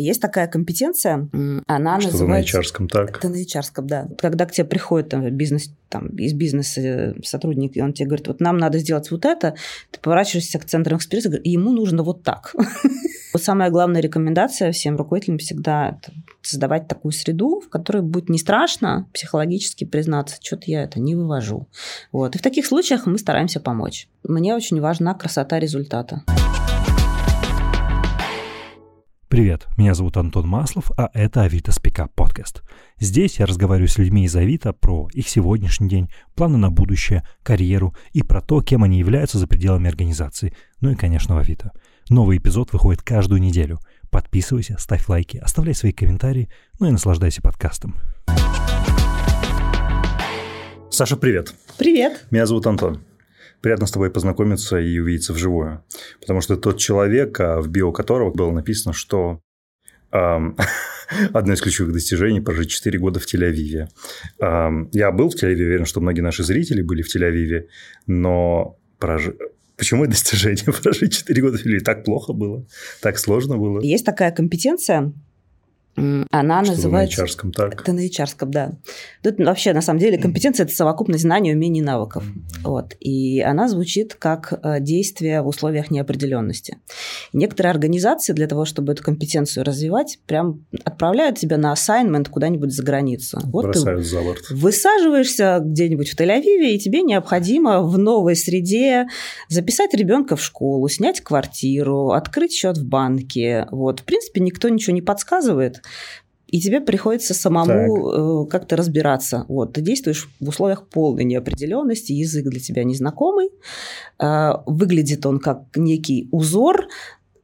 Есть такая компетенция, она Что называется... на hr так? Это на hr да. Когда к тебе приходит там, бизнес, там, из бизнеса э, сотрудник, и он тебе говорит, вот нам надо сделать вот это, ты поворачиваешься к центру экспертизы, и ему нужно вот так. Вот самая главная рекомендация всем руководителям всегда создавать такую среду, в которой будет не страшно психологически признаться, что-то я это не вывожу. Вот. И в таких случаях мы стараемся помочь. Мне очень важна красота результата. Привет, меня зовут Антон Маслов, а это Авито Спика подкаст. Здесь я разговариваю с людьми из Авито про их сегодняшний день, планы на будущее, карьеру и про то, кем они являются за пределами организации, ну и, конечно, в Авито. Новый эпизод выходит каждую неделю. Подписывайся, ставь лайки, оставляй свои комментарии, ну и наслаждайся подкастом. Саша, привет. Привет. Меня зовут Антон. Приятно с тобой познакомиться и увидеться вживую. Потому что тот человек, а, в био которого было написано, что одно из ключевых достижений – прожить 4 года в Тель-Авиве. Я был в Тель-Авиве, уверен, что многие наши зрители были в Тель-Авиве, но прож... Почему достижение? Прожить 4 года в Тель-Авиве так плохо было, так сложно было. Есть такая компетенция, она Что называется... на hr так? Это на hr да. Тут вообще, на самом деле, компетенция – это совокупность знаний, умений и навыков. Вот. И она звучит как э, действие в условиях неопределенности. Некоторые организации для того, чтобы эту компетенцию развивать, прям отправляют тебя на ассайнмент куда-нибудь за границу. Вот Бросают за борт. Высаживаешься где-нибудь в Тель-Авиве, и тебе необходимо в новой среде записать ребенка в школу, снять квартиру, открыть счет в банке. Вот. В принципе, никто ничего не подсказывает и тебе приходится самому так. Э, как-то разбираться. Вот, ты действуешь в условиях полной неопределенности, язык для тебя незнакомый, э, выглядит он как некий узор,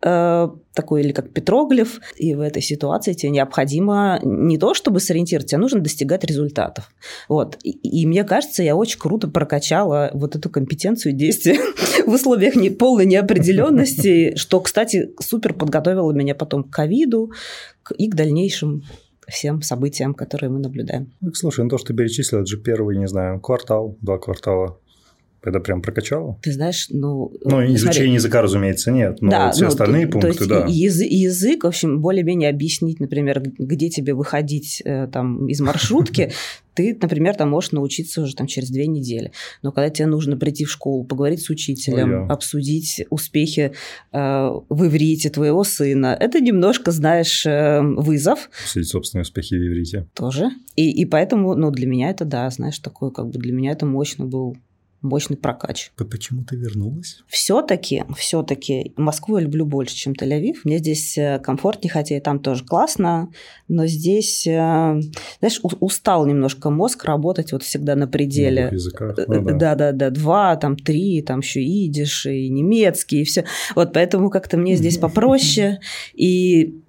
такой или как петроглиф, и в этой ситуации тебе необходимо не то, чтобы сориентироваться, тебе нужно достигать результатов. Вот. И, и мне кажется, я очень круто прокачала вот эту компетенцию действия в условиях не, полной неопределенности, что, кстати, супер подготовило меня потом к ковиду и к дальнейшим всем событиям, которые мы наблюдаем. Слушай, ну то, что ты перечислил, это же первый, не знаю, квартал, два квартала это прям прокачало? Ты знаешь, ну... Ну, изучение смотри, языка, разумеется, нет, но да, вот все ну, остальные то, пункты, то есть да. Язык, в общем, более-менее объяснить, например, где тебе выходить э, там из маршрутки, ты, например, там можешь научиться уже там через две недели. Но когда тебе нужно прийти в школу, поговорить с учителем, обсудить успехи э, в иврите твоего сына, это немножко, знаешь, э, вызов. Обсудить собственные успехи в иврите. Тоже. И, и поэтому, ну, для меня это, да, знаешь, такой, как бы для меня это мощно был мощный прокач. Почему ты вернулась? Все-таки, все-таки Москву я люблю больше, чем Тель-Авив. Мне здесь э, комфортнее, хотя и там тоже классно, но здесь, э, знаешь, устал немножко мозг работать вот всегда на пределе. языках. Ну, да. да, да, да, два, там три, там еще идиш, и немецкий, и все. Вот поэтому как-то мне здесь попроще, и,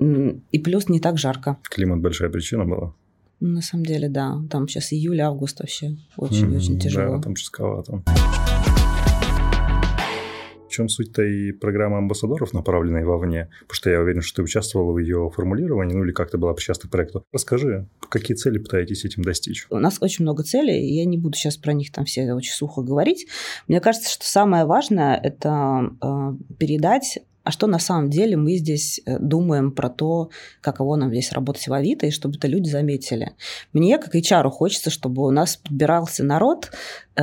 и плюс не так жарко. Климат большая причина была? На самом деле, да. Там сейчас июль, август вообще очень-очень mm-hmm, тяжело. Да, там жестковато. В чем суть-то и программы амбассадоров, направленной вовне? Потому что я уверен, что ты участвовала в ее формулировании, ну или как-то была причастна к проекту. Расскажи, какие цели пытаетесь этим достичь? У нас очень много целей, и я не буду сейчас про них там все очень сухо говорить. Мне кажется, что самое важное – это э, передать а что на самом деле мы здесь э, думаем про то, каково нам здесь работать в Авито, и чтобы это люди заметили. Мне, как HR, хочется, чтобы у нас подбирался народ, э,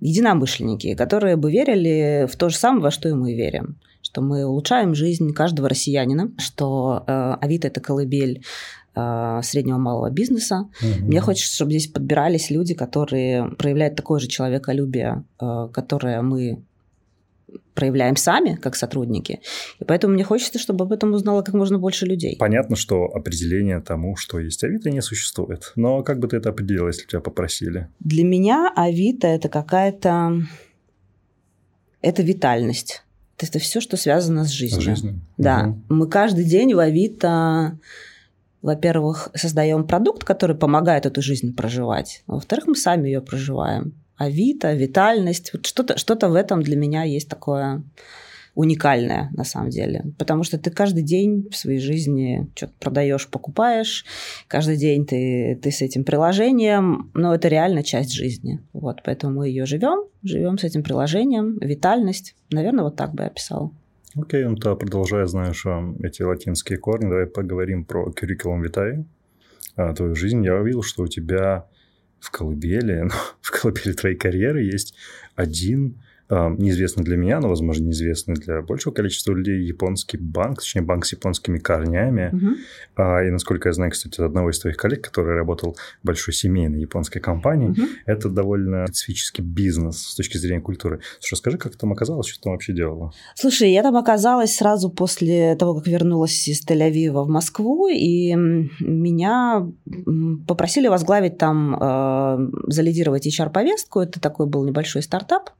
единомышленники, которые бы верили в то же самое, во что и мы верим что мы улучшаем жизнь каждого россиянина, что э, Авито – это колыбель э, среднего малого бизнеса. Угу. Мне хочется, чтобы здесь подбирались люди, которые проявляют такое же человеколюбие, э, которое мы проявляем сами, как сотрудники. И поэтому мне хочется, чтобы об этом узнало как можно больше людей. Понятно, что определение тому, что есть Авито, не существует. Но как бы ты это определила, если тебя попросили? Для меня Авито – это какая-то... Это витальность. Это все, что связано с жизнью. С жизнью? Да. Угу. Мы каждый день в Авито во-первых, создаем продукт, который помогает эту жизнь проживать. Во-вторых, мы сами ее проживаем. Авито, витальность. Вот что-то, что-то в этом для меня есть такое уникальное на самом деле. Потому что ты каждый день в своей жизни что-то продаешь, покупаешь. Каждый день ты, ты с этим приложением, но это реально часть жизни. Вот, поэтому мы ее живем, живем с этим приложением, витальность. Наверное, вот так бы я описала. Окей, ну то продолжая, знаешь, эти латинские корни, давай поговорим про curriculum vitae, а, твою жизнь. Я увидел, что у тебя в колыбели, ну, в колыбели твоей карьеры есть один неизвестный для меня, но, возможно, неизвестный для большего количества людей японский банк, точнее, банк с японскими корнями. А, И, насколько я знаю, кстати, одного из твоих коллег, который работал в большой семейной японской компании, Мгм. это довольно специфический бизнес с точки зрения культуры. Слушай, скажи, как там оказалось, что ты там вообще делала? Слушай, я там оказалась сразу после того, как вернулась из Тель-Авива в Москву, и меня попросили возглавить там, э, залидировать HR-повестку. Это такой был небольшой стартап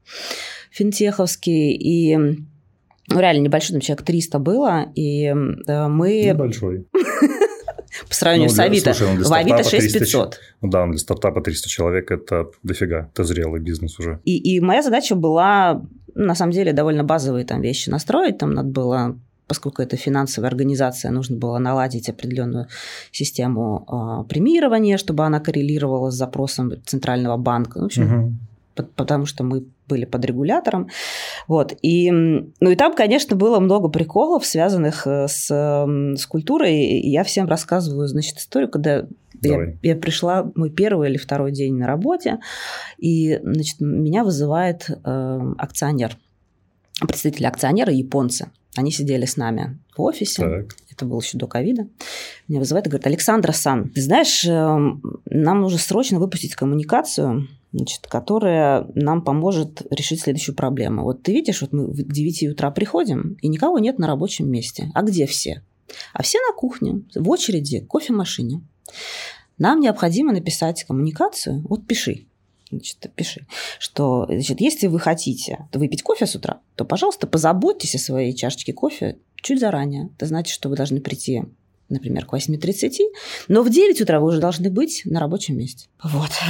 финтеховский, и ну, реально небольшой, там человек 300 было, и мы Небольшой. по сравнению Ну, с для- Авито, слушай, ну, в Авито стартапа 300 6500. Ну да, для стартапа 300 человек – это дофига. Это зрелый бизнес уже. И, и моя задача была, ну, на самом деле, довольно базовые там вещи настроить. Там надо было, поскольку это финансовая организация, нужно было наладить определенную систему э, премирования, чтобы она коррелировала с запросом Центрального банка. Ну, в общем, Мгм. По- потому что мы были под регулятором. Вот. И, ну и там, конечно, было много приколов, связанных э, с, м, с культурой. И я всем рассказываю, значит, историю, когда я, Давай. я пришла мой первый или второй день на работе, и, значит, меня вызывает э, акционер, представители акционера японцы. Они сидели с нами в офисе. Так. Это было еще до ковида. Меня вызывает и говорит, Александра Сан, ты знаешь, эм, нам нужно срочно выпустить коммуникацию, значит, которая нам поможет решить следующую проблему. Вот ты видишь, вот мы в 9 утра приходим, и никого нет на рабочем месте. А где все? А все на кухне, в очереди, к кофемашине. Нам необходимо написать коммуникацию. Вот пиши. Значит, пиши, что значит, если вы хотите выпить кофе с утра, то, пожалуйста, позаботьтесь о своей чашечке кофе чуть заранее. Это значит, что вы должны прийти, например, к 8.30, но в 9 утра вы уже должны быть на рабочем месте. Вот.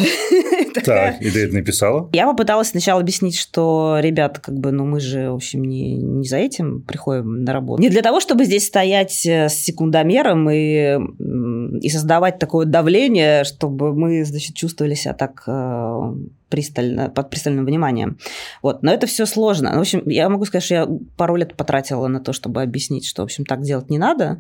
Так, и ты это написала? я попыталась сначала объяснить, что, ребята, как бы, ну, мы же, в общем, не, не за этим приходим на работу. Не для того, чтобы здесь стоять э, с секундомером и, и создавать такое давление, чтобы мы, значит, чувствовали себя так э, пристально, под пристальным вниманием. Вот. Но это все сложно. Ну, В общем, я могу сказать, что я пару лет потратила на то, чтобы объяснить, что, в общем, так делать не надо.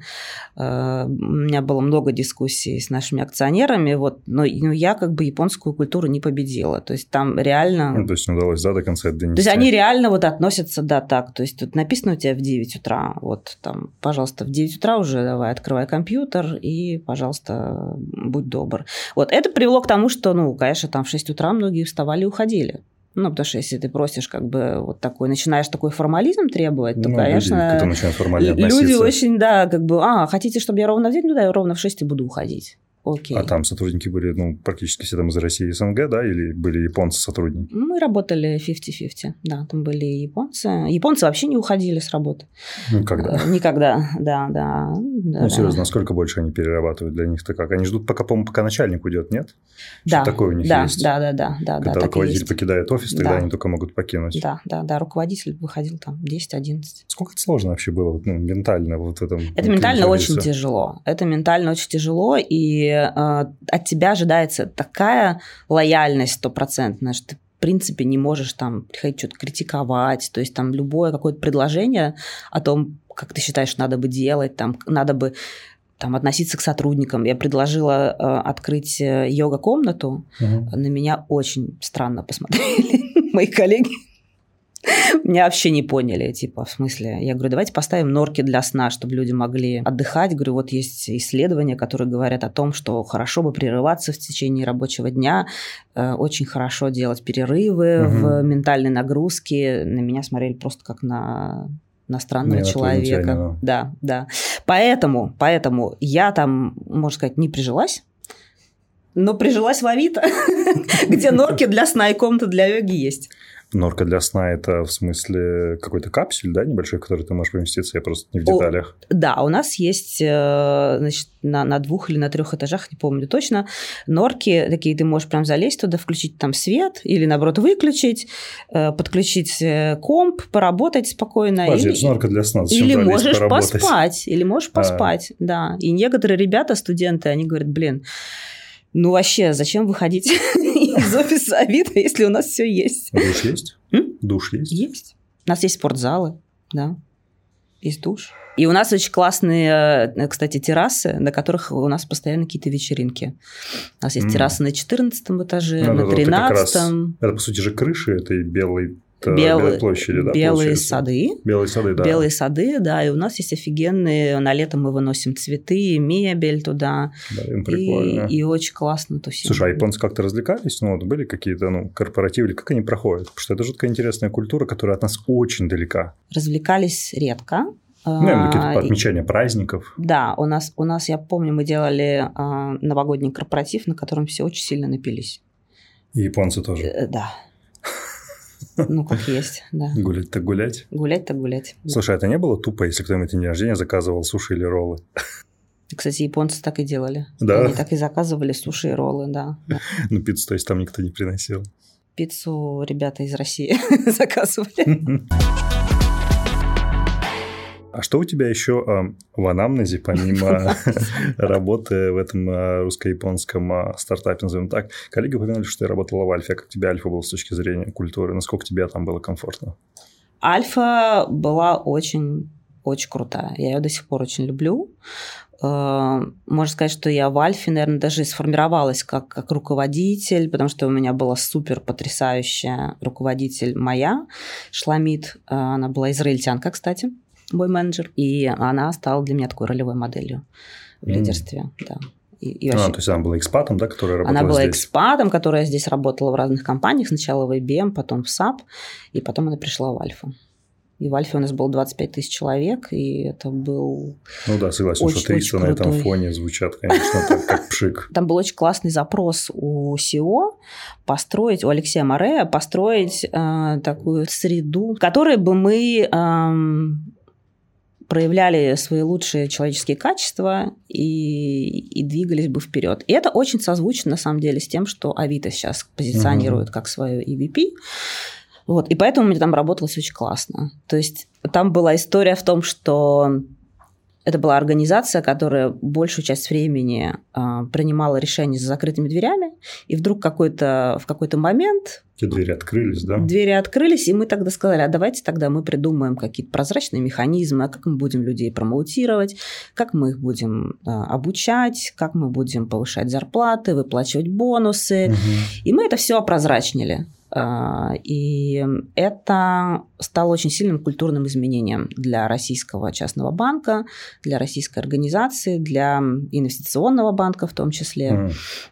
Э, У меня было много дискуссий с нашими акционерами, вот, но ну, я как бы японскую культуру не победила. То есть там реально... Ну, то есть удалось, да, до конца это То донести. есть они реально вот относятся, да, так. То есть тут написано у тебя в 9 утра, вот там, пожалуйста, в 9 утра уже давай открывай компьютер и, пожалуйста, будь добр. Вот это привело к тому, что, ну, конечно, там в 6 утра многие вставали и уходили. Ну, потому что если ты просишь как бы вот такой, начинаешь такой формализм требовать, то, Ну, конечно, люди, люди относиться. очень, да, как бы, а, хотите, чтобы я ровно в 9, ну да, я ровно в 6 и буду уходить. Окей. А там сотрудники были, ну, практически все там из России и СНГ, да, или были японцы-сотрудники? Мы работали 50-50, да, там были японцы. Японцы вообще не уходили с работы. Ну, когда? Э, Никогда, да, да. да. Ну, серьезно, насколько больше они перерабатывают для них-то как? Они ждут, пока, по-моему, пока начальник уйдет, нет? Да, Что такое у них да, есть? да, да, да, да, да, Когда и руководитель покидает офис, тогда Да. они только могут покинуть. Да, да, да, руководитель выходил там 10-11. Сколько это сложно вообще было ну, ментально вот в этом? Это ментально очень тяжело. Это ментально очень тяжело, и э, от тебя ожидается такая лояльность стопроцентная, что ты в принципе не можешь там приходить что-то критиковать, то есть там любое какое-то предложение о том, как ты считаешь, надо бы делать, там надо бы там, относиться к сотрудникам. Я предложила э, открыть йога-комнату, Мгм. на меня очень странно посмотрели мои коллеги. Меня вообще не поняли, типа, в смысле. Я говорю, давайте поставим норки для сна, чтобы люди могли отдыхать. Говорю, вот есть исследования, которые говорят о том, что хорошо бы прерываться в течение рабочего дня, э, очень хорошо делать перерывы Мгм. в ментальной нагрузке. На меня смотрели просто как на на странного Не человека. Да, да. Поэтому, поэтому я там, можно сказать, не прижилась, но прижилась в Авито, где норки для сна и комната для йоги есть. Норка для сна – это в смысле какой-то капсюль, да, небольшой, в который ты можешь поместиться? Я просто не в О, деталях. Да, у нас есть, э, значит, на, на двух или на трех этажах, не помню точно, норки такие, ты можешь прям залезть туда, включить там свет или, наоборот, выключить, э, подключить э, комп, поработать спокойно. Подожди, или- норка для сна. зачем Или можешь поработать? поспать, или можешь А. поспать, да. И некоторые ребята, студенты, они говорят, блин, ну вообще, зачем выходить из офиса Авито, если у нас все есть? Душ есть? Душ есть? Есть. У нас есть спортзалы, да. Есть душ. И у нас очень классные, э, кстати, террасы, на которых у нас постоянно какие-то вечеринки. У нас есть mm. терраса на 14 этаже, ну, на 13 -м. Это, по сути же, крыши этой белой Белые, площади, да, белые сады. Белые сады, да. Белые сады, да. И у нас есть офигенные... На лето мы выносим цветы, мебель туда. Да. И, и очень классно тусим. Слушай, а японцы как-то развлекались? Ну, вот были какие-то ну, корпоративы? Или как они проходят? Потому что это жутко интересная культура, которая от нас очень далека. Развлекались редко. Ну, какие-то отмечания праздников. Да, у нас, у нас, я помню, мы делали э, новогодний корпоратив, на котором все очень сильно напились. И японцы тоже. Э, да. Ну, как есть, да. Гулять так гулять. Гулять так гулять. Слушай, а это не было тупо, если кто-нибудь на день рождения заказывал суши или роллы? Кстати, японцы так и делали. Да? Они так и заказывали суши и роллы, да. Ну, пиццу, то есть, там никто не приносил? Пиццу ребята из России заказывали. А что у тебя еще э, в анамнезе, помимо работы в этом э, русско-японском э, стартапе, назовем так? Коллеги упомянули, что ты работала в Альфе. Как тебе Альфа был с точки зрения культуры? Насколько тебе там было комфортно? Альфа была очень очень крутая. Я ее до сих пор очень люблю. Можно сказать, что я в Альфе, наверное, даже сформировалась как, как руководитель, потому что у меня была супер потрясающая руководитель моя, Шламид. Она была израильтянка, кстати мой менеджер, и она стала для меня такой ролевой моделью в mm. лидерстве, да. И, и а, вообще... А, то есть она была экспатом, да, которая работала Она была здесь? экспатом, которая здесь работала в разных компаниях, сначала в IBM, потом в SAP, и потом она пришла в Альфа. И в Альфе у нас было 25 тысяч человек, и это был Ну да, согласен, очень, что 300 на этом фоне звучат, конечно, так, как пшик. Там был очень классный запрос у СИО построить, у Алексея Морея построить э, такую среду, в которой бы мы... Э, проявляли свои лучшие человеческие качества и, и двигались бы вперед. И это очень созвучно, на самом деле, с тем, что Авито сейчас позиционирует угу. как свою EVP. Вот, и поэтому мне там работалось очень классно. То есть там была история в том, что это была организация, которая большую часть времени э, принимала решения за закрытыми дверями, и вдруг какой-то, в какой-то момент... Эти двери открылись, да? Двери открылись, и мы тогда сказали, а давайте тогда мы придумаем какие-то прозрачные механизмы, а как мы будем людей промоутировать, как мы их будем э, обучать, как мы будем повышать зарплаты, выплачивать бонусы. Угу. И мы это все опрозрачнили. А, и это стало очень сильным культурным изменением для российского частного банка, для российской организации, для инвестиционного банка в том числе. Mm.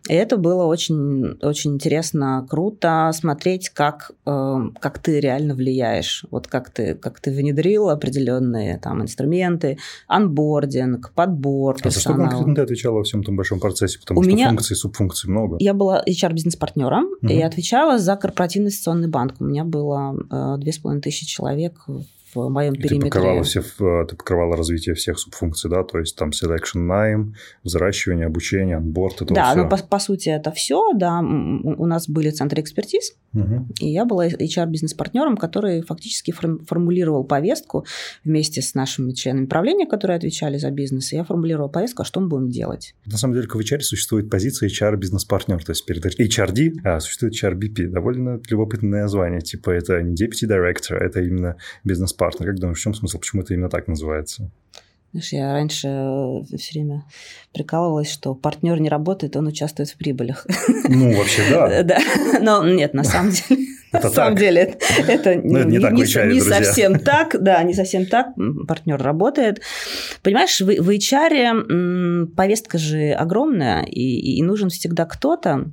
И это было очень, очень интересно, круто смотреть, как, э, как ты реально влияешь. Вот как ты, как ты внедрил определенные там инструменты, анбординг, подбор а персонала. А что конкретно ты отвечала во всем этом большом процессе? Потому У что меня... функций и субфункций много. Я была HR-бизнес-партнером mm-hmm. и отвечала за корпоративную корпоративный инвестиционный банк. У меня было э, две с половиной тысячи человек в моем и периметре. Ты покрывала, все, э, ты покрывала развитие всех субфункций, да, то есть там selection найм, взращивание, обучение, анборд, это Да, все. ну по, по сути это все, да, у нас были центры экспертиз, угу. и я была HR-бизнес-партнером, который фактически формулировал повестку вместе с нашими членами правления, которые отвечали за бизнес, и я формулировала повестку, а что мы будем делать. На самом деле в HR существует позиция HR-бизнес-партнер, то есть перед HRD а, существует HRBP, довольно любопытное название, типа это не deputy director, это именно бизнес партнер. Как думаешь, в чем смысл? Почему это именно так называется? Знаешь, я раньше все время прикалывалась, что партнер не работает, он участвует в прибылях. Ну, вообще, да. Да. Но нет, на самом деле. Это на самом деле это, это не, не, так не, не совсем так, да, не совсем так. Партнер работает. Понимаешь, в, в HR повестка же огромная, и, и нужен всегда кто-то,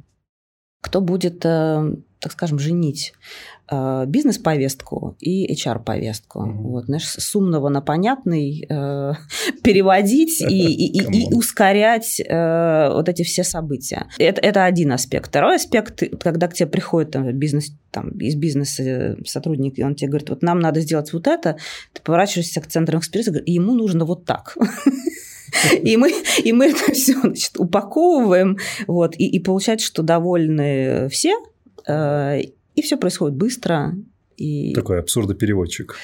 кто будет, э, так скажем, женить Э, бизнес-повестку и HR-повестку. Mm-hmm. Вот, знаешь, с умного на понятный э, переводить и, и, и, и ускорять э, вот эти все события. Это, это один аспект. Второй аспект, когда к тебе приходит там, бизнес, там, из бизнеса сотрудник, и он тебе говорит, вот нам надо сделать вот это, ты поворачиваешься к центру экспресса, и ему нужно вот так. И мы, и мы это все значит, упаковываем, вот, и, и получается, что довольны все, э, и все происходит быстро. И... Такой абсурдопереводчик.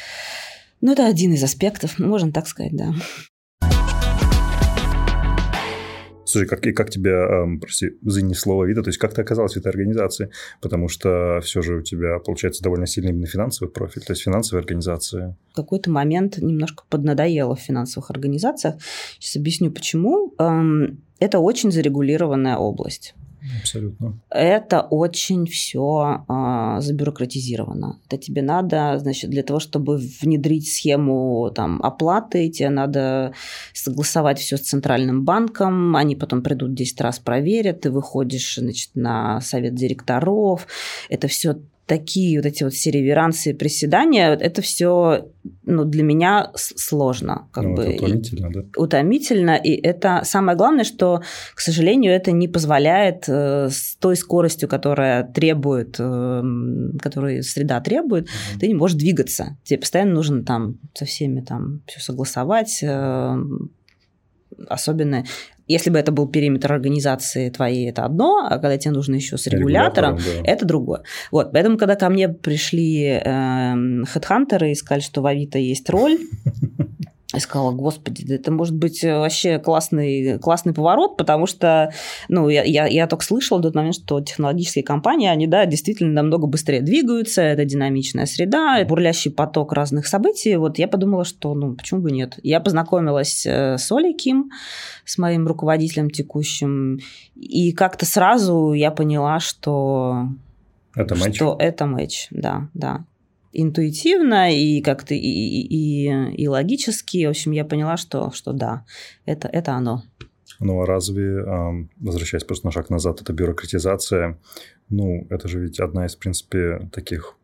Ну, это один из аспектов, можно так сказать, да. Слушай, как, и как тебя, эм, прости, занесло в Авито? То есть, как ты оказалась в этой организации? Потому что все же у тебя, получается, довольно сильный именно финансовый профиль, то есть финансовая организация. В какой-то момент немножко поднадоело в финансовых организациях. Сейчас объясню, почему. Эм, это очень зарегулированная область. Абсолютно. Это очень все а, забюрократизировано. Это тебе надо, значит, для того, чтобы внедрить схему там, оплаты, тебе надо согласовать все с центральным банком, они потом придут 10 раз проверят, ты выходишь значит, на совет директоров. Это все такие вот эти вот все реверансы, приседания, это все ну, для меня сложно. Как ну, бы, это утомительно, да? Утомительно, и это самое главное, что, к сожалению, это не позволяет э, с той скоростью, которая требует, э, которую среда требует, mm-hmm. ты не можешь двигаться. Тебе постоянно нужно там со всеми там все согласовать, э, особенно если бы это был периметр организации твоей, это одно, а когда тебе нужно еще с регулятором, регулятором да. это другое. Вот, поэтому, когда ко мне пришли э, хедхантеры и сказали, что в Авито есть роль, я сказала, господи, да это может быть э, вообще классный, классный поворот, потому что, ну, я, я, я только слышала в тот момент, что технологические компании, они, да, действительно намного быстрее двигаются, это динамичная среда, бурлящий поток разных событий. Вот я подумала, что, ну, почему бы нет. Я познакомилась э, с Олей Ким, с моим руководителем текущим, и как-то сразу я поняла, что... Это матч? Что это матч, да, да интуитивно и как-то и, и, и, логически. В общем, я поняла, что, что да, это, это оно. Ну, а разве, возвращаясь просто на шаг назад, это бюрократизация, ну, это же ведь одна из, в принципе, таких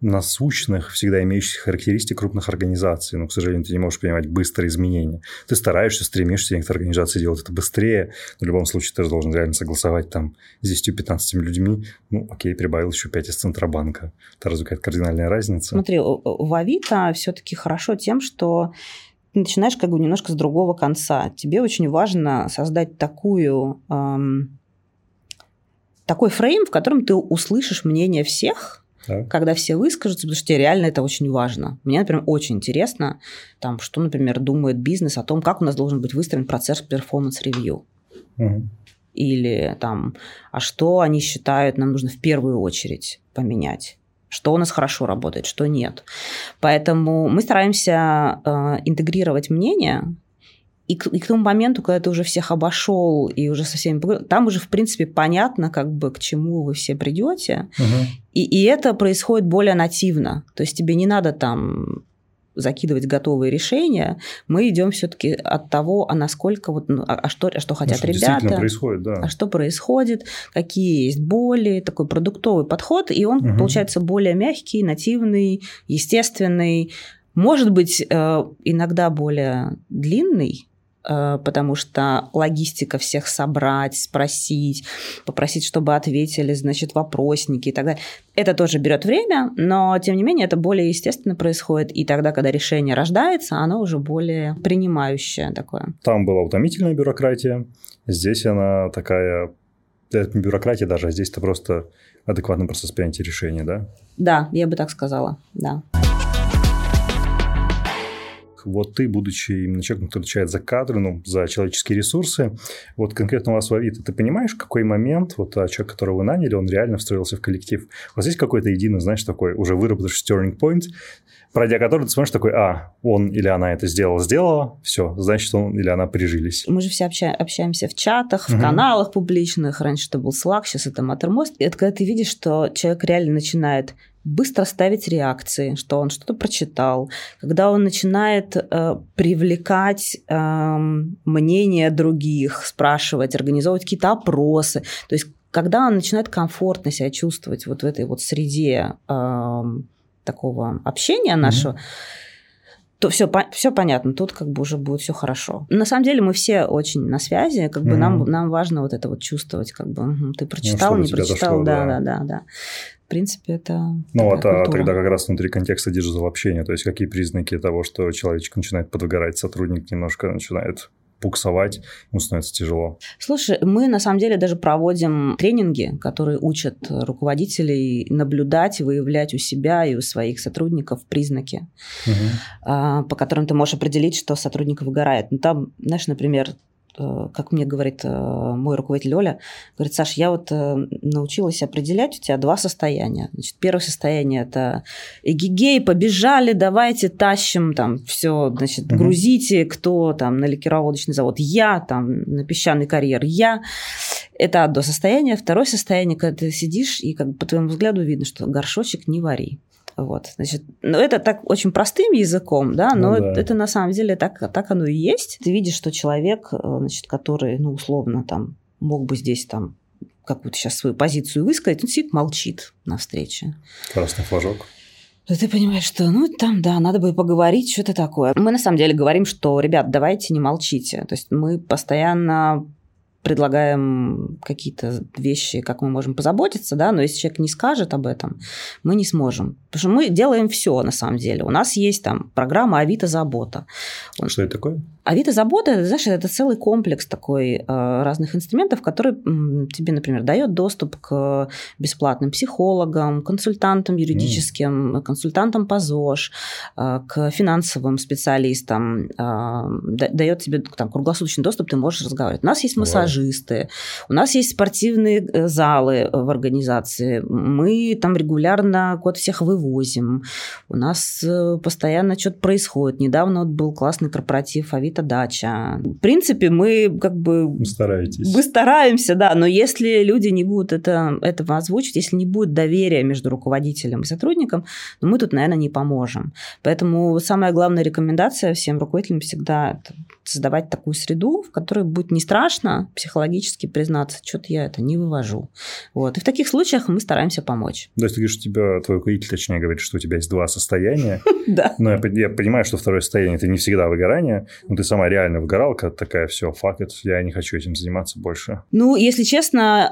насущных, всегда имеющих характеристик крупных организаций. Но, к сожалению, ты не можешь принимать быстрые изменения. Ты стараешься, стремишься, некоторые организации делать это быстрее, но в любом случае ты же должен реально согласовать там с 10-15 людьми. Ну, окей, прибавил еще 5 из Центробанка. Это разве какая-то кардинальная разница? Смотри, в Авито все-таки хорошо тем, что ты начинаешь как бы немножко с другого конца. Тебе очень важно создать такую... Эм, такой фрейм, в котором ты услышишь мнение всех, так. когда все выскажутся, потому что тебе реально это очень важно. Мне, например, очень интересно, там, что, например, думает бизнес о том, как у нас должен быть выстроен процесс performance review. Угу. Или там, а что они считают, нам нужно в первую очередь поменять что у нас хорошо работает, что нет. Поэтому мы стараемся э, интегрировать мнения и к, и к тому моменту, когда ты уже всех обошел и уже со всеми там уже, в принципе, понятно, как бы к чему вы все придете. Угу. И, и это происходит более нативно. То есть тебе не надо там закидывать готовые решения, мы идем все-таки от того, а насколько вот, ну, а, а что, а что хотят ну, что ребята, происходит, да. а что происходит, какие есть боли, такой продуктовый подход, и он угу. получается более мягкий, нативный, естественный, может быть э, иногда более длинный, потому что логистика всех собрать, спросить, попросить, чтобы ответили, значит, вопросники и так далее. Это тоже берет время, но, тем не менее, это более естественно происходит. И тогда, когда решение рождается, оно уже более принимающее такое. Там была утомительная бюрократия, здесь она такая это бюрократия даже, а здесь это просто адекватный процесс принятия решения, да? Да, я бы так сказала, да вот ты, будучи именно человеком, который отвечает за кадры, ну, за человеческие ресурсы, вот конкретно у вас в Авито, ты понимаешь, в какой момент вот а, человек, которого вы наняли, он реально встроился в коллектив? У вас есть какой-то единый, знаешь, такой уже выработавший turning point, пройдя который ты смотришь такой, а, он или она это сделал, сделала, все, значит, он или она прижились. Мы же все обща- общаемся в чатах, в угу. каналах публичных. Раньше это был Slack, сейчас это Mattermost. Это когда ты видишь, что человек реально начинает быстро ставить реакции, что он что-то прочитал, когда он начинает э, привлекать э, мнение других, спрашивать, организовывать какие-то опросы. То есть когда он начинает комфортно себя чувствовать вот в этой вот среде э, такого общения нашего, mm-hmm. то все, все понятно, тут как бы уже будет все хорошо. На самом деле мы все очень на связи, как бы mm-hmm. нам, нам важно вот это вот чувствовать, как бы угу, ты прочитал, ну, не прочитал, дошло, да, да, да, да. В принципе, это. Ну, вот, а тогда как раз внутри контекста digital общения, то есть какие признаки того, что человечек начинает подвыгорать, сотрудник немножко начинает буксовать, ему становится тяжело. Слушай, мы на самом деле даже проводим тренинги, которые учат руководителей наблюдать, выявлять у себя и у своих сотрудников признаки, угу. по которым ты можешь определить, что сотрудник выгорает. Ну, там, знаешь, например, как мне говорит э, мой руководитель Оля, говорит, Саш, я вот научилась определять у тебя два состояния. Значит, первое состояние – это эгигей, побежали, давайте тащим там все, значит, угу. грузите, кто там на ликероводочный завод, я там на песчаный карьер, я. Это одно состояние. Второе состояние, когда ты сидишь, и как бы по твоему взгляду видно, что горшочек не вари. Вот, значит, ну, это так очень простым языком, да, но ну, да. это на самом деле так, так оно и есть. Ты видишь, что человек, э, значит, который, ну, условно, там, мог бы здесь там какую-то сейчас свою позицию высказать, он сидит, молчит на встрече. Красный флажок. И ты понимаешь, что, ну, там, да, надо бы поговорить, что-то такое. Мы на самом деле говорим, что, ребят, давайте не молчите. То есть мы постоянно предлагаем какие-то вещи, как мы можем позаботиться, да, но если человек не скажет об этом, мы не сможем. Потому что мы делаем все на самом деле. У нас есть там программа Авито Забота. Что это такое? Авито Забота, знаешь, это целый комплекс такой э, разных инструментов, который тебе, например, дает доступ к бесплатным психологам, консультантам юридическим, mm. консультантам по ЗОЖ, э, к финансовым специалистам, э, дает тебе там круглосуточный доступ, ты можешь разговаривать. У нас есть массажисты, у нас есть спортивные залы в организации, мы там регулярно код всех вывозим, у нас постоянно что-то происходит. Недавно вот был классный корпоратив Авито это дача. В принципе, мы как бы... Вы стараетесь. Мы стараемся, да, но если люди не будут это, этого озвучить, если не будет доверия между руководителем и сотрудником, ну, мы тут, наверное, не поможем. Поэтому самая главная рекомендация всем руководителям всегда создавать такую среду, в которой будет не страшно психологически признаться, что-то я это не вывожу. Вот. И в таких случаях мы стараемся помочь. То есть ты говоришь, у тебя, твой руководитель, точнее, говорит, что у тебя есть два состояния. Да. Но я, понимаю, что второе состояние – это не всегда выгорание, но ты сама реально выгоралка, такая, все, fuck it, я не хочу этим заниматься больше. Ну, если честно,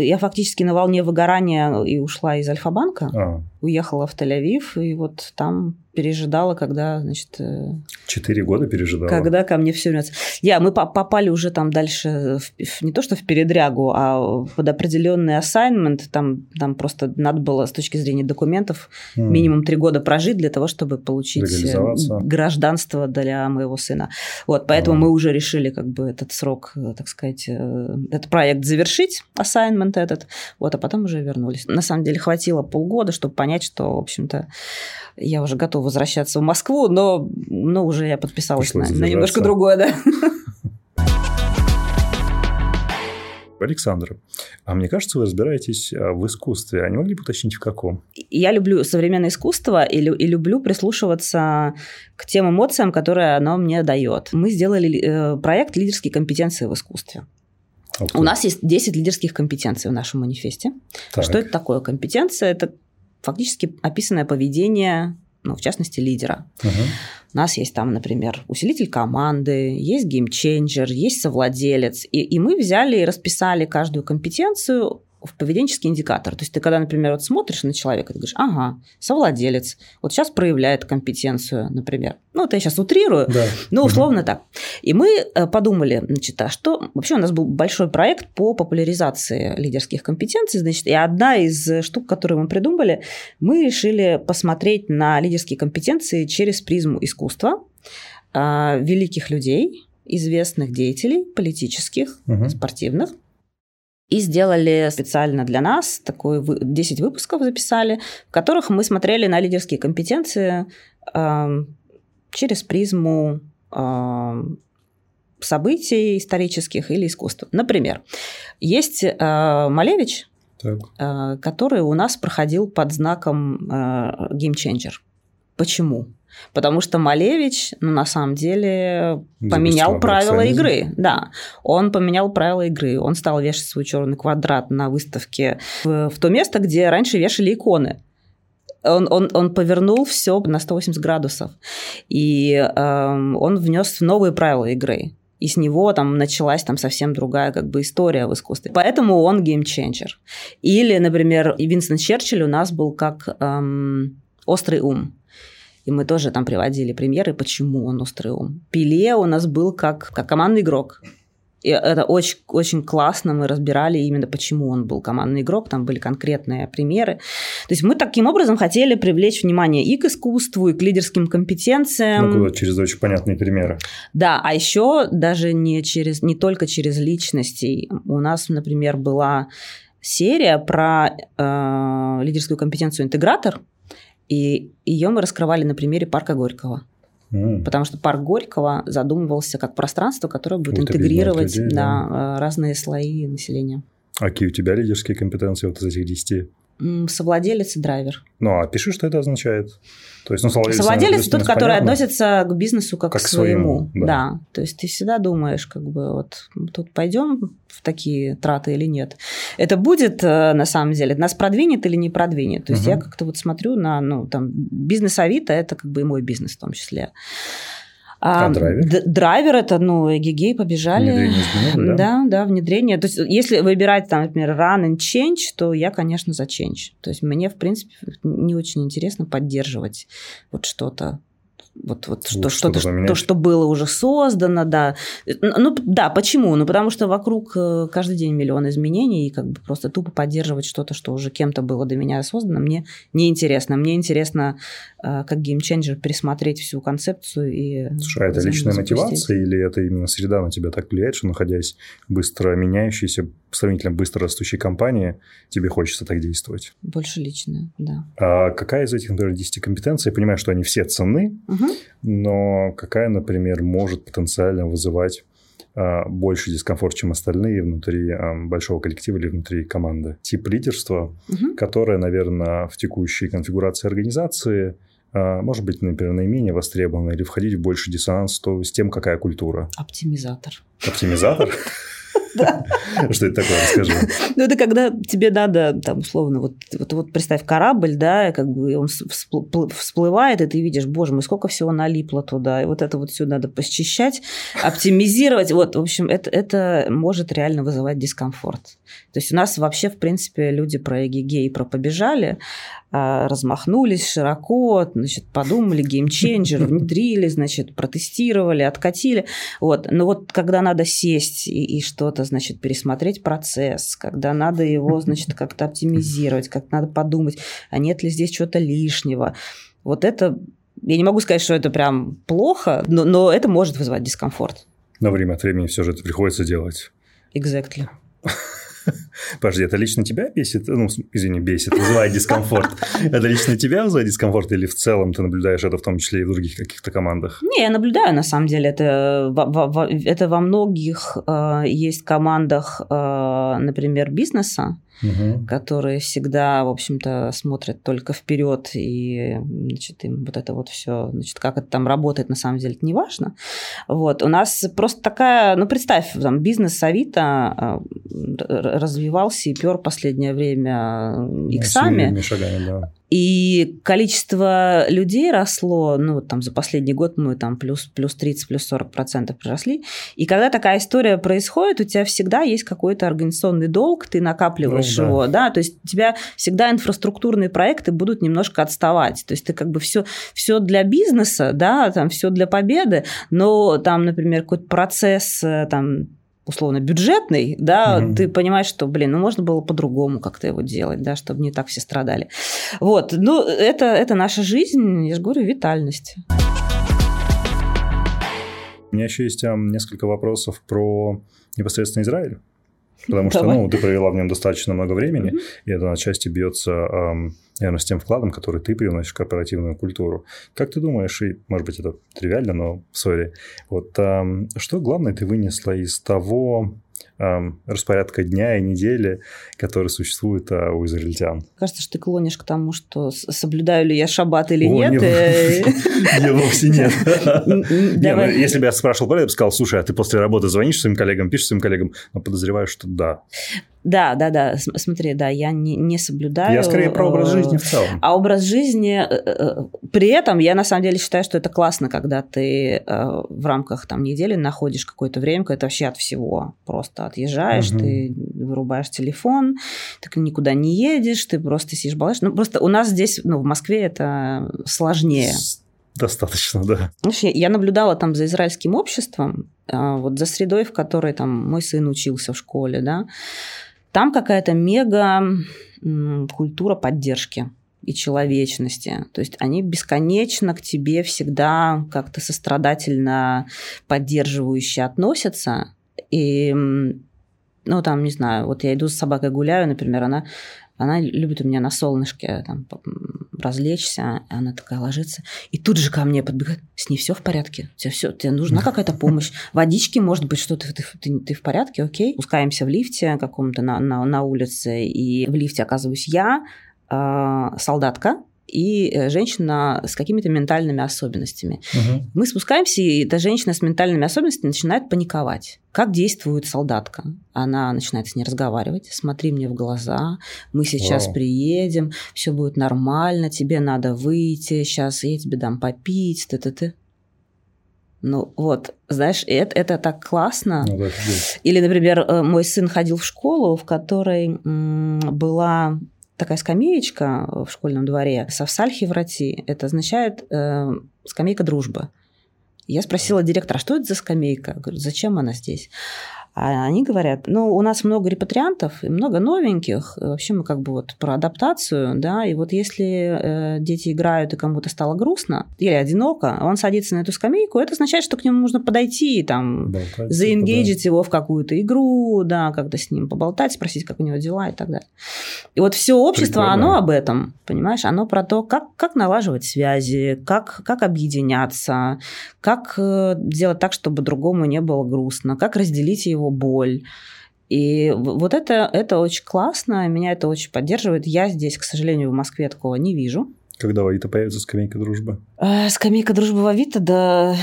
э, я фактически на волне выгорания и ушла из Альфа-банка. А. Уехала в Тель-Авив, и вот там пережидала, когда, значит... Э, Четыре года пережидала? Когда ко мне все вернется. Я, мы попали уже там дальше, в, не то что в передрягу, а под определенный assignment, там, там просто надо было с точки зрения документов mm. минимум три года прожить для того, чтобы получить гражданство для моего сына. Вот, поэтому mm. мы уже решили как бы этот срок, э, так сказать, э, этот проект завершить, assignment этот, вот, а потом уже вернулись. На самом деле хватило полгода, чтобы понять, что, в общем-то, я уже готова возвращаться в Москву, но, но уже я подписалась на, на немножко другое, да. Александр, а мне кажется, вы разбираетесь а, в искусстве. А не могли бы уточнить, в каком? Я люблю современное искусство и, и люблю прислушиваться к тем эмоциям, которые оно мне дает. Мы сделали э, проект «Лидерские компетенции в искусстве». У нас есть 10 лидерских компетенций в нашем манифесте. Так. Что это такое? Компетенция – это фактически описанное поведение, ну, в частности, лидера. Угу. У нас есть там, например, усилитель команды, есть геймченджер, есть совладелец. И, и мы взяли и расписали каждую компетенцию в поведенческий индикатор. То есть ты когда, например, вот смотришь на человека, ты говоришь, ага, совладелец, вот сейчас проявляет компетенцию, например. Ну, это я сейчас утрирую, да. но условно угу. так. И мы э, подумали, значит, а что... Вообще у нас был большой проект по популяризации лидерских компетенций, значит, и одна из штук, которую мы придумали, мы решили посмотреть на лидерские компетенции через призму искусства, а, великих людей, известных деятелей, политических, угу. спортивных, и сделали специально для нас такой 10 выпусков записали, в которых мы смотрели на лидерские компетенции э, через призму э, событий исторических или искусства. Например, есть э, Малевич, э, который у нас проходил под знаком э, Game Changer. Почему? Потому что Малевич, ну, на самом деле, поменял правила игры. Да, он поменял правила игры. Он стал вешать свой черный квадрат на выставке в, в то место, где раньше вешали иконы. Он, он, он повернул все на 180 градусов. И э, он внес новые правила игры. И с него там началась там совсем другая как бы история в искусстве. Поэтому он геймченджер. Или, например, Винстон Черчилль у нас был как эм, острый ум. И мы тоже там приводили примеры, почему он острый ум. Пеле у нас был как, как командный игрок. И это очень, очень классно, мы разбирали именно почему он был командный игрок, там были конкретные примеры. То есть мы таким образом хотели привлечь внимание и к искусству, и к лидерским компетенциям. Ну, через очень понятные примеры. Да, а еще даже не, через, не только через личностей. У нас, например, была серия про э, лидерскую компетенцию интегратор, и ее мы раскрывали на примере парка Горького. Mm. Потому что парк Горького задумывался как пространство, которое будет вот интегрировать людей, да, да. Э, разные слои населения. А какие у тебя лидерские компетенции вот из этих десяти? Совладелец и драйвер. Ну, а пиши, что это означает. То есть, ну, совладелец, совладелец тот, который понятно. относится к бизнесу как, как к своему. своему да. да. То есть ты всегда думаешь, как бы вот тут пойдем в такие траты или нет. Это будет э, на самом деле, нас продвинет или не продвинет. То есть угу. я как-то вот смотрю на, ну, там, бизнес Авито, это как бы и мой бизнес в том числе. А, а драйвер? драйвер это, ну, эгегей, побежали. Внедрение изменений, да? Да, да, внедрение. То есть, если выбирать, там, например, run and change, то я, конечно, за change. То есть, мне, в принципе, не очень интересно поддерживать вот что-то вот, вот что, что-то, что, то, что было уже создано, да. Ну, да, почему? Ну, потому что вокруг э, каждый день миллион изменений, и как бы просто тупо поддерживать что-то, что уже кем-то было до меня создано, мне неинтересно. Мне интересно, э, как геймченджер, пересмотреть всю концепцию и... Слушай, а это личная запустить. мотивация или это именно среда на тебя так влияет, что, находясь быстро меняющейся, сравнительно быстро растущей компании, тебе хочется так действовать? Больше личная, да. А какая из этих, например, 10 компетенций, я понимаю, что они все ценны, угу но какая, например, может потенциально вызывать а, больше дискомфорт, чем остальные внутри а, большого коллектива или внутри команды. Тип лидерства, угу. которое, наверное, в текущей конфигурации организации а, может быть, например, наименее востребовано или входить в больше диссонанс то, с тем, какая культура. Оптимизатор. Оптимизатор? Что это такое, расскажи. Ну, это когда тебе надо, там, условно, вот, вот, вот представь корабль, да, как бы он всплывает, и ты видишь, боже мой, сколько всего налипло туда, и вот это вот все надо посчищать, оптимизировать. Вот, в общем, это, это может реально вызывать дискомфорт. То есть у нас вообще, в принципе, люди про эгегей и про побежали, а, размахнулись широко, значит, подумали, геймченджер, внедрили, значит, протестировали, откатили. Вот. Но вот когда надо сесть и, и что-то, значит, пересмотреть процесс, когда надо его, значит, как-то оптимизировать, как надо подумать, а нет ли здесь чего-то лишнего, вот это я не могу сказать, что это прям плохо, но, но это может вызывать дискомфорт. На время от времени все же это приходится делать. Exactly. Подожди, это лично тебя бесит? Ну, извини, бесит, вызывает дискомфорт. Это лично тебя вызывает дискомфорт или в целом ты наблюдаешь это в том числе и в других каких-то командах? Не, я наблюдаю, на самом деле. Это, это во многих э, есть командах, э, например, бизнеса, угу. которые всегда, в общем-то, смотрят только вперед, и, значит, им вот это вот все, значит, как это там работает, на самом деле, это не важно. Вот. У нас просто такая, ну, представь, там, бизнес Авито а, развивался и пер последнее время иксами. Шагами, да. И количество людей росло, ну, вот там за последний год мы там плюс, плюс 30, плюс 40 процентов приросли. И когда такая история происходит, у тебя всегда есть какой-то организационный долг, ты накапливаешь ну, да. его, да, то есть у тебя всегда инфраструктурные проекты будут немножко отставать. То есть ты как бы все, все для бизнеса, да, там все для победы, но там, например, какой-то процесс э, там условно бюджетный, да, угу. ты понимаешь, что, блин, ну можно было по-другому как-то его делать, да, чтобы не так все страдали. Вот, ну это, это наша жизнь, я же говорю, витальность. У меня еще есть um, несколько вопросов про непосредственно Израиль. Потому что, ну, ты провела в нем достаточно много времени, mm-hmm. и это отчасти бьется, наверное, с тем вкладом, который ты привносишь в корпоративную культуру. Как ты думаешь, и, может быть, это тривиально, но, сори, вот что главное ты вынесла из того, распорядка дня и недели, который существует а, у израильтян. Кажется, что ты клонишь к тому, что соблюдаю ли я шаббат или О, нет. Не вовсе нет. Ну, если бы я спрашивал, я бы сказал, слушай, а ты после работы звонишь своим коллегам, пишешь своим коллегам? Но подозреваю, что да. Да, да, да. Смотри, да, я не, не соблюдаю. Я скорее про образ жизни в целом. А образ жизни... Э, э, при этом я на самом деле считаю, что это классно, когда ты э, в рамках там недели находишь какое-то время, когда ты вообще от всего просто отъезжаешь, угу. ты вырубаешь телефон, ты никуда не едешь, ты просто сидишь, балаешь. Ну, просто у нас здесь, ну, в Москве это сложнее. Достаточно, да. Знаешь, я, наблюдала там за израильским обществом, а, вот за средой, в которой там мой сын учился в школе, да, там какая-то мега культура поддержки и человечности. То есть они бесконечно к тебе всегда как-то сострадательно поддерживающе относятся. И, ну, там, не знаю, вот я иду с собакой гуляю, например, она она любит у меня на солнышке там, развлечься, она такая ложится, и тут же ко мне подбегает, с ней все в порядке, тебе все, тебе нужна какая-то помощь, водички, может быть, что-то, ты, ты, ты в порядке, окей. Спускаемся в лифте каком-то на, на, на улице, и в лифте оказываюсь я, э, солдатка, и э, женщина с какими-то ментальными особенностями. Угу. Мы спускаемся, и эта женщина с ментальными особенностями начинает паниковать. Как действует солдатка? Она начинает с ней разговаривать. Смотри мне в глаза, мы сейчас Вау. приедем, все будет нормально, тебе надо выйти, сейчас я тебе дам попить, ты-ты-ты. Ну вот, знаешь, это, это так классно. Ну, да, Или, например, э, мой сын ходил в школу, в которой была такая скамеечка в школьном дворе, совсальхи врати, это означает э, скамейка дружбы. Я спросила директора, а что это за скамейка? Говорю, зачем она здесь? А они говорят, ну, у нас много репатриантов и много новеньких. Вообще мы как бы вот про адаптацию, да, и вот если э, дети играют и кому-то стало грустно или одиноко, он садится на эту скамейку, это означает, что к нему нужно подойти и там болтать, заингейджить его в какую-то игру, да, как-то с ним поболтать, спросить, как у него дела и так далее. И вот все общество, Прикольно. оно об этом, понимаешь, оно про то, как, как налаживать связи, как, как объединяться, как э, делать так, чтобы другому не было грустно, как разделить его его боль. И вот это, это очень классно, меня это очень поддерживает. Я здесь, к сожалению, в Москве такого не вижу. Когда в Авито появится скамейка дружбы? Э, скамейка дружбы в Авито, да.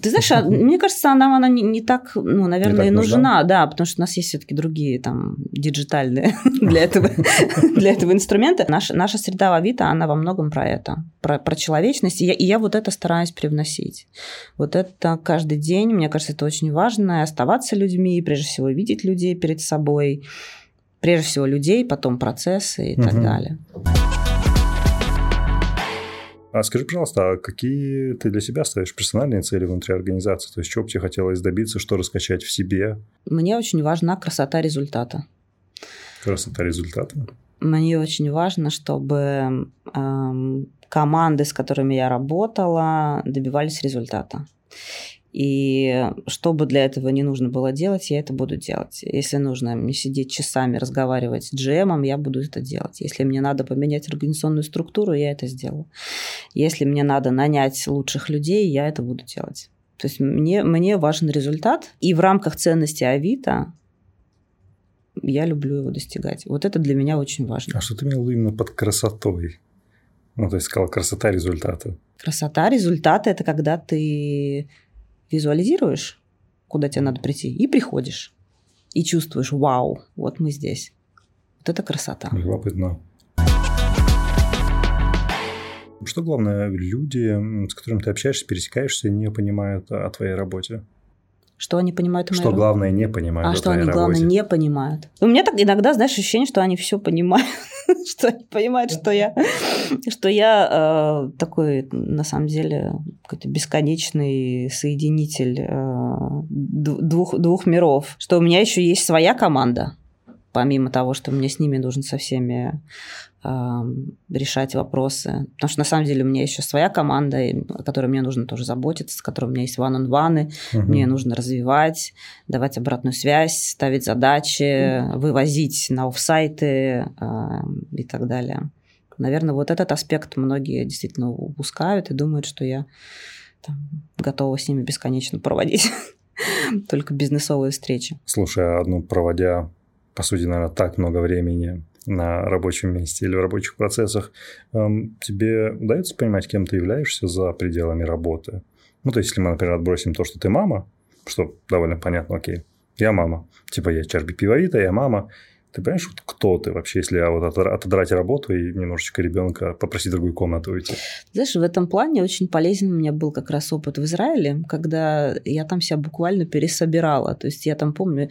Ты знаешь, а, мне кажется, нам она не, не так, ну, наверное, и нужна. нужна, да, потому что у нас есть все-таки другие там диджитальные для этого, для этого инструмента. Наша, наша среда в Авито, она во многом про это, про, про человечность, и я, и я вот это стараюсь привносить. Вот это каждый день, мне кажется, это очень важно, оставаться людьми, прежде всего видеть людей перед собой, прежде всего людей, потом процессы и угу. так далее. А скажи, пожалуйста, а какие ты для себя ставишь персональные цели внутри организации? То есть, чего бы тебе хотелось добиться, что раскачать в себе? Мне очень важна красота результата. Красота результата? Мне очень важно, чтобы э, команды, с которыми я работала, добивались результата. И что бы для этого не нужно было делать, я это буду делать. Если нужно мне сидеть часами, разговаривать с GM, я буду это делать. Если мне надо поменять организационную структуру, я это сделаю. Если мне надо нанять лучших людей, я это буду делать. То есть мне, мне важен результат. И в рамках ценности Авито я люблю его достигать. Вот это для меня очень важно. А что ты имел именно под красотой? Ну, то есть сказал красота результата. Красота результата – это когда ты визуализируешь, куда тебе надо прийти, и приходишь. И чувствуешь, вау, вот мы здесь. Вот это красота. Любопытно. Что главное, люди, с которыми ты общаешься, пересекаешься, не понимают о твоей работе? Что они понимают о моей Что работе? главное, не понимают А о что они, работе? главное, не понимают? У меня так иногда, знаешь, ощущение, что они все понимают. что они понимают, что я, что я э, такой, на самом деле, какой-то бесконечный соединитель э, двух, двух миров. Что у меня еще есть своя команда, помимо того, что мне с ними нужно со всеми решать вопросы. Потому что на самом деле у меня еще своя команда, о которой мне нужно тоже заботиться, с которой у меня есть угу. мне нужно развивать, давать обратную связь, ставить задачи, угу. вывозить на офсайты э, и так далее. Наверное, вот этот аспект многие действительно упускают и думают, что я там, готова с ними бесконечно проводить только бизнесовые встречи. Слушай, а ну, проводя, по сути, наверное, так много времени на рабочем месте или в рабочих процессах, эм, тебе удается понимать, кем ты являешься за пределами работы? Ну, то есть, если мы, например, отбросим то, что ты мама, что довольно понятно, окей, я мама. Типа, я HRBP Авито, я мама. Ты понимаешь, вот кто ты вообще, если вот отодрать работу и немножечко ребенка попросить другую комнату уйти? Знаешь, в этом плане очень полезен у меня был как раз опыт в Израиле, когда я там себя буквально пересобирала. То есть я там помню,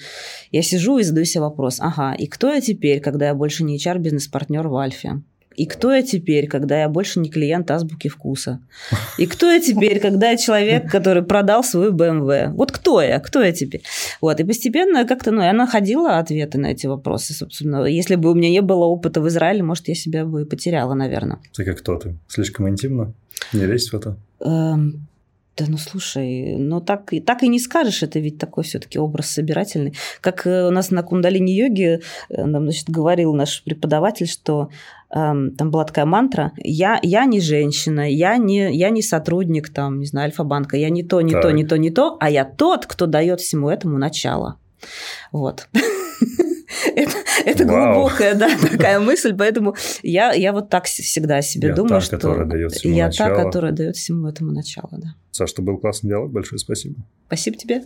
я сижу и задаю себе вопрос, ага, и кто я теперь, когда я больше не HR-бизнес-партнер в Альфе? И кто я теперь, когда я больше не клиент азбуки вкуса? И кто я теперь, когда я человек, который продал свою BMW? Вот кто я? Кто я теперь? Вот. И постепенно как-то, ну, я находила ответы на эти вопросы, собственно. Если бы у меня не было опыта в Израиле, может, я себя бы потеряла, наверное. Ты как кто ты? Слишком интимно? Не лезть в это? Эм, да ну слушай, ну так, так и не скажешь, это ведь такой все-таки образ собирательный. Как э, у нас на кундалини йоге э, нам значит, говорил наш преподаватель, что эм, там была такая мантра, я, я не женщина, я не, я не сотрудник там, не знаю, Альфа-банка, я не то, не так. то, не то, не то, а я тот, кто дает всему этому начало. Вот. это, это глубокая, да, такая мысль, поэтому я, я вот так всегда себе я думаю, та, что которая дает всему я начало. та, которая дает всему этому начало, да. Саша, это был классный диалог, большое спасибо. Спасибо тебе.